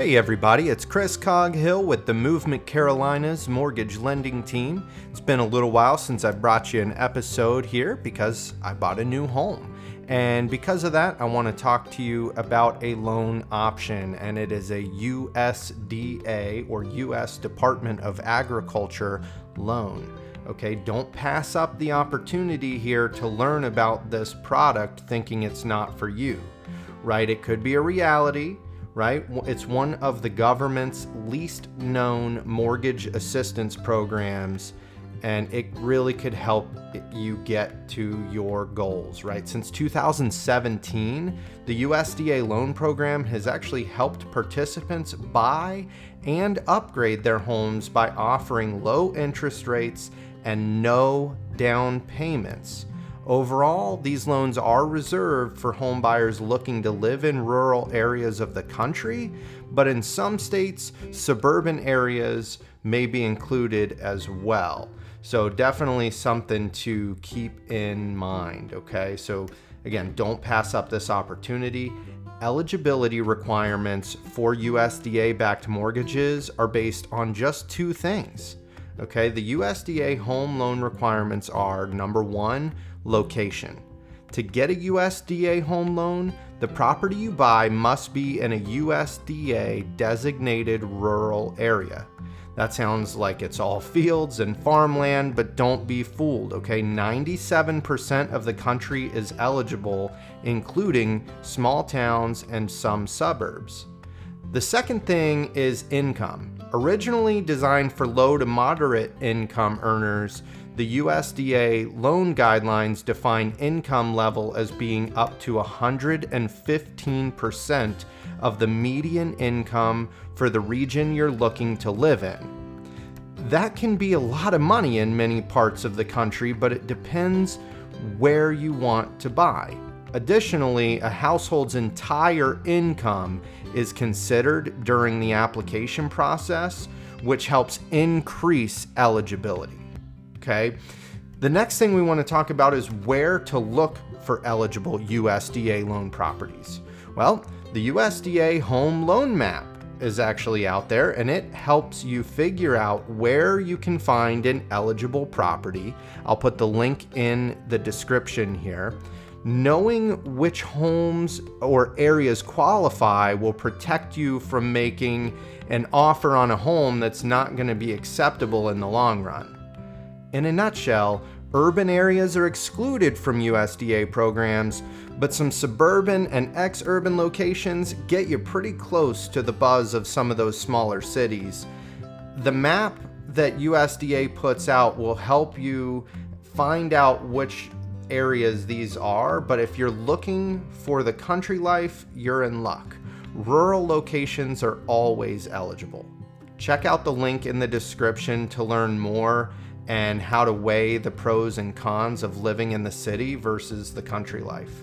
Hey everybody, it's Chris Coghill with the Movement Carolinas Mortgage Lending Team. It's been a little while since I brought you an episode here because I bought a new home. And because of that, I want to talk to you about a loan option, and it is a USDA or US Department of Agriculture loan. Okay, don't pass up the opportunity here to learn about this product thinking it's not for you, right? It could be a reality, right? It's one of the government's least known mortgage assistance programs, and it really could help you get to your goals, right? Since 2017, the USDA loan program has actually helped participants buy and upgrade their homes by offering low interest rates and no down payments. Overall, these loans are reserved for homebuyers looking to live in rural areas of the country, but in some states, suburban areas may be included as well. So, definitely something to keep in mind, okay? So, again, don't pass up this opportunity. Eligibility requirements for USDA backed mortgages are based on just two things Okay, the USDA home loan requirements are number one, location. To get a USDA home loan, the property you buy must be in a USDA designated rural area. That sounds like it's all fields and farmland, but don't be fooled, okay? 97% of the country is eligible, including small towns and some suburbs. The second thing is income. Originally designed for low to moderate income earners, the USDA loan guidelines define income level as being up to 115% of the median income for the region you're looking to live in. That can be a lot of money in many parts of the country, but it depends where you want to buy. Additionally, a household's entire income is considered during the application process, which helps increase eligibility. Okay. The next thing we want to talk about is where to look for eligible USDA loan properties. Well, the USDA Home Loan Map is actually out there and it helps you figure out where you can find an eligible property. I'll put the link in the description here. Knowing which homes or areas qualify will protect you from making an offer on a home that's not going to be acceptable in the long run. In a nutshell, urban areas are excluded from USDA programs, but some suburban and ex urban locations get you pretty close to the buzz of some of those smaller cities. The map that USDA puts out will help you find out which areas these are, but if you're looking for the country life, you're in luck. Rural locations are always eligible. Check out the link in the description to learn more and how to weigh the pros and cons of living in the city versus the country life.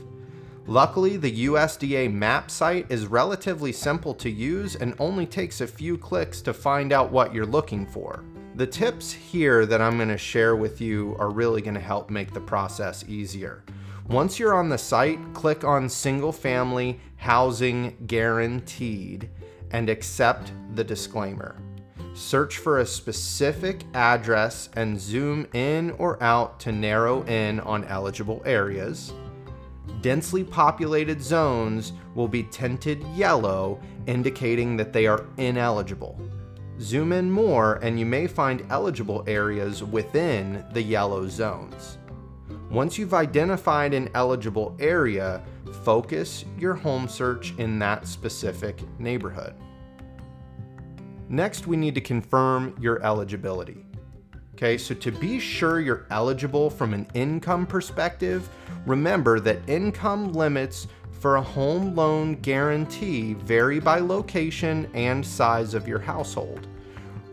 Luckily, the USDA map site is relatively simple to use and only takes a few clicks to find out what you're looking for. The tips here that I'm going to share with you are really going to help make the process easier. Once you're on the site, click on Single Family Housing Guaranteed and accept the disclaimer. Search for a specific address and zoom in or out to narrow in on eligible areas. Densely populated zones will be tinted yellow, indicating that they are ineligible. Zoom in more and you may find eligible areas within the yellow zones. Once you've identified an eligible area, focus your home search in that specific neighborhood. Next, we need to confirm your eligibility. Okay, so to be sure you're eligible from an income perspective, remember that income limits for a home loan guarantee vary by location and size of your household.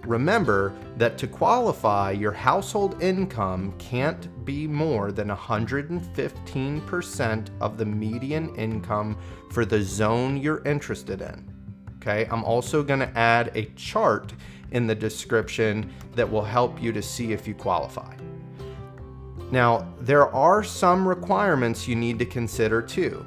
Remember that to qualify, your household income can't be more than 115% of the median income for the zone you're interested in. Okay, I'm also going to add a chart in the description that will help you to see if you qualify. Now, there are some requirements you need to consider too.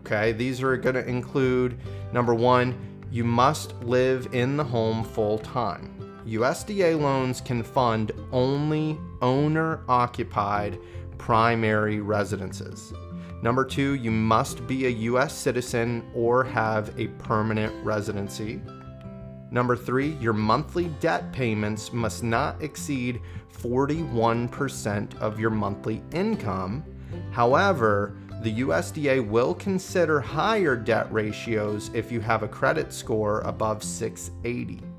Okay, these are going to include number one, you must live in the home full time. USDA loans can fund only owner occupied primary residences. Number two, you must be a US citizen or have a permanent residency. Number three, your monthly debt payments must not exceed 41% of your monthly income. However, the USDA will consider higher debt ratios if you have a credit score above 680.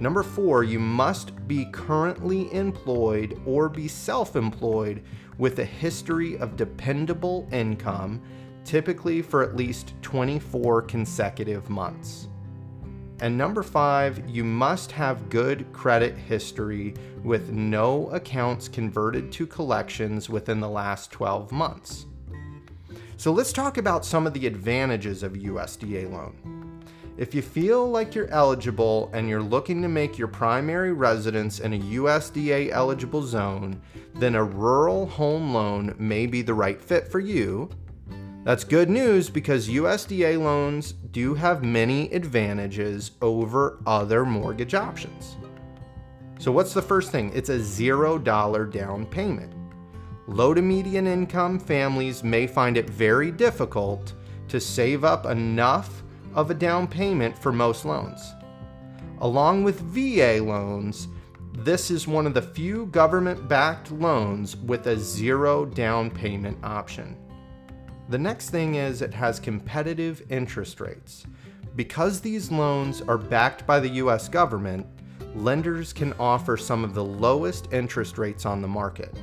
Number four, you must be currently employed or be self employed with a history of dependable income, typically for at least 24 consecutive months. And number five, you must have good credit history with no accounts converted to collections within the last 12 months. So let's talk about some of the advantages of USDA loan. If you feel like you're eligible and you're looking to make your primary residence in a USDA eligible zone, then a rural home loan may be the right fit for you that's good news because USDA loans do have many advantages over other mortgage options. So, what's the first thing? It's a $0 down payment. Low to median income families may find it very difficult to save up enough of a down payment for most loans. Along with VA loans, this is one of the few government backed loans with a zero down payment option. The next thing is it has competitive interest rates. Because these loans are backed by the US government, lenders can offer some of the lowest interest rates on the market.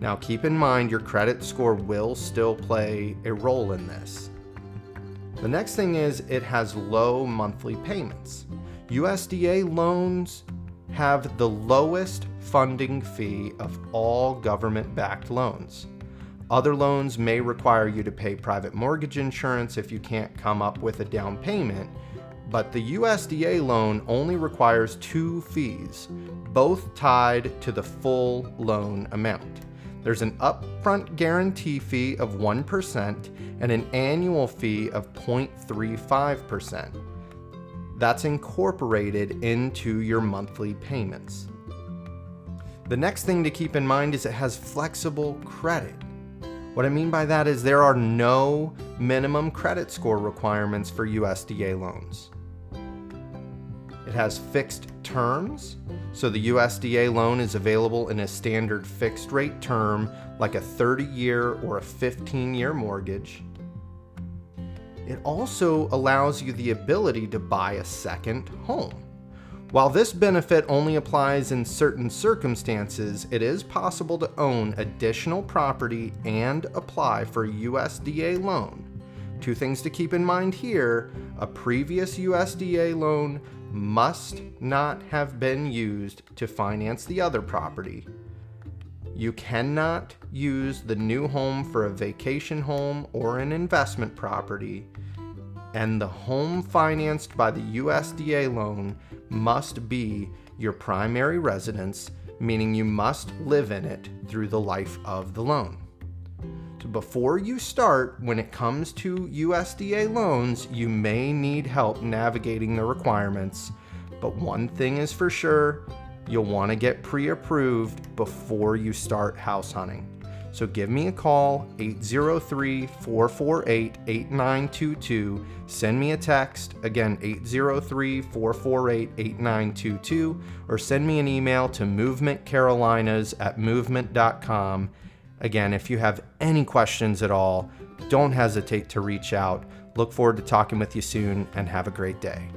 Now keep in mind your credit score will still play a role in this. The next thing is it has low monthly payments. USDA loans have the lowest funding fee of all government backed loans. Other loans may require you to pay private mortgage insurance if you can't come up with a down payment, but the USDA loan only requires two fees, both tied to the full loan amount. There's an upfront guarantee fee of 1% and an annual fee of 0.35%. That's incorporated into your monthly payments. The next thing to keep in mind is it has flexible credit. What I mean by that is there are no minimum credit score requirements for USDA loans. It has fixed terms, so the USDA loan is available in a standard fixed rate term like a 30 year or a 15 year mortgage. It also allows you the ability to buy a second home. While this benefit only applies in certain circumstances, it is possible to own additional property and apply for a USDA loan. Two things to keep in mind here a previous USDA loan must not have been used to finance the other property. You cannot use the new home for a vacation home or an investment property, and the home financed by the USDA loan must be your primary residence, meaning you must live in it through the life of the loan. Before you start, when it comes to USDA loans, you may need help navigating the requirements. But one thing is for sure, you'll want to get pre approved before you start house hunting. So give me a call, 803 448 8922. Send me a text, again, 803 448 8922, or send me an email to movementcarolinas at movement.com. Again, if you have any questions at all, don't hesitate to reach out. Look forward to talking with you soon and have a great day.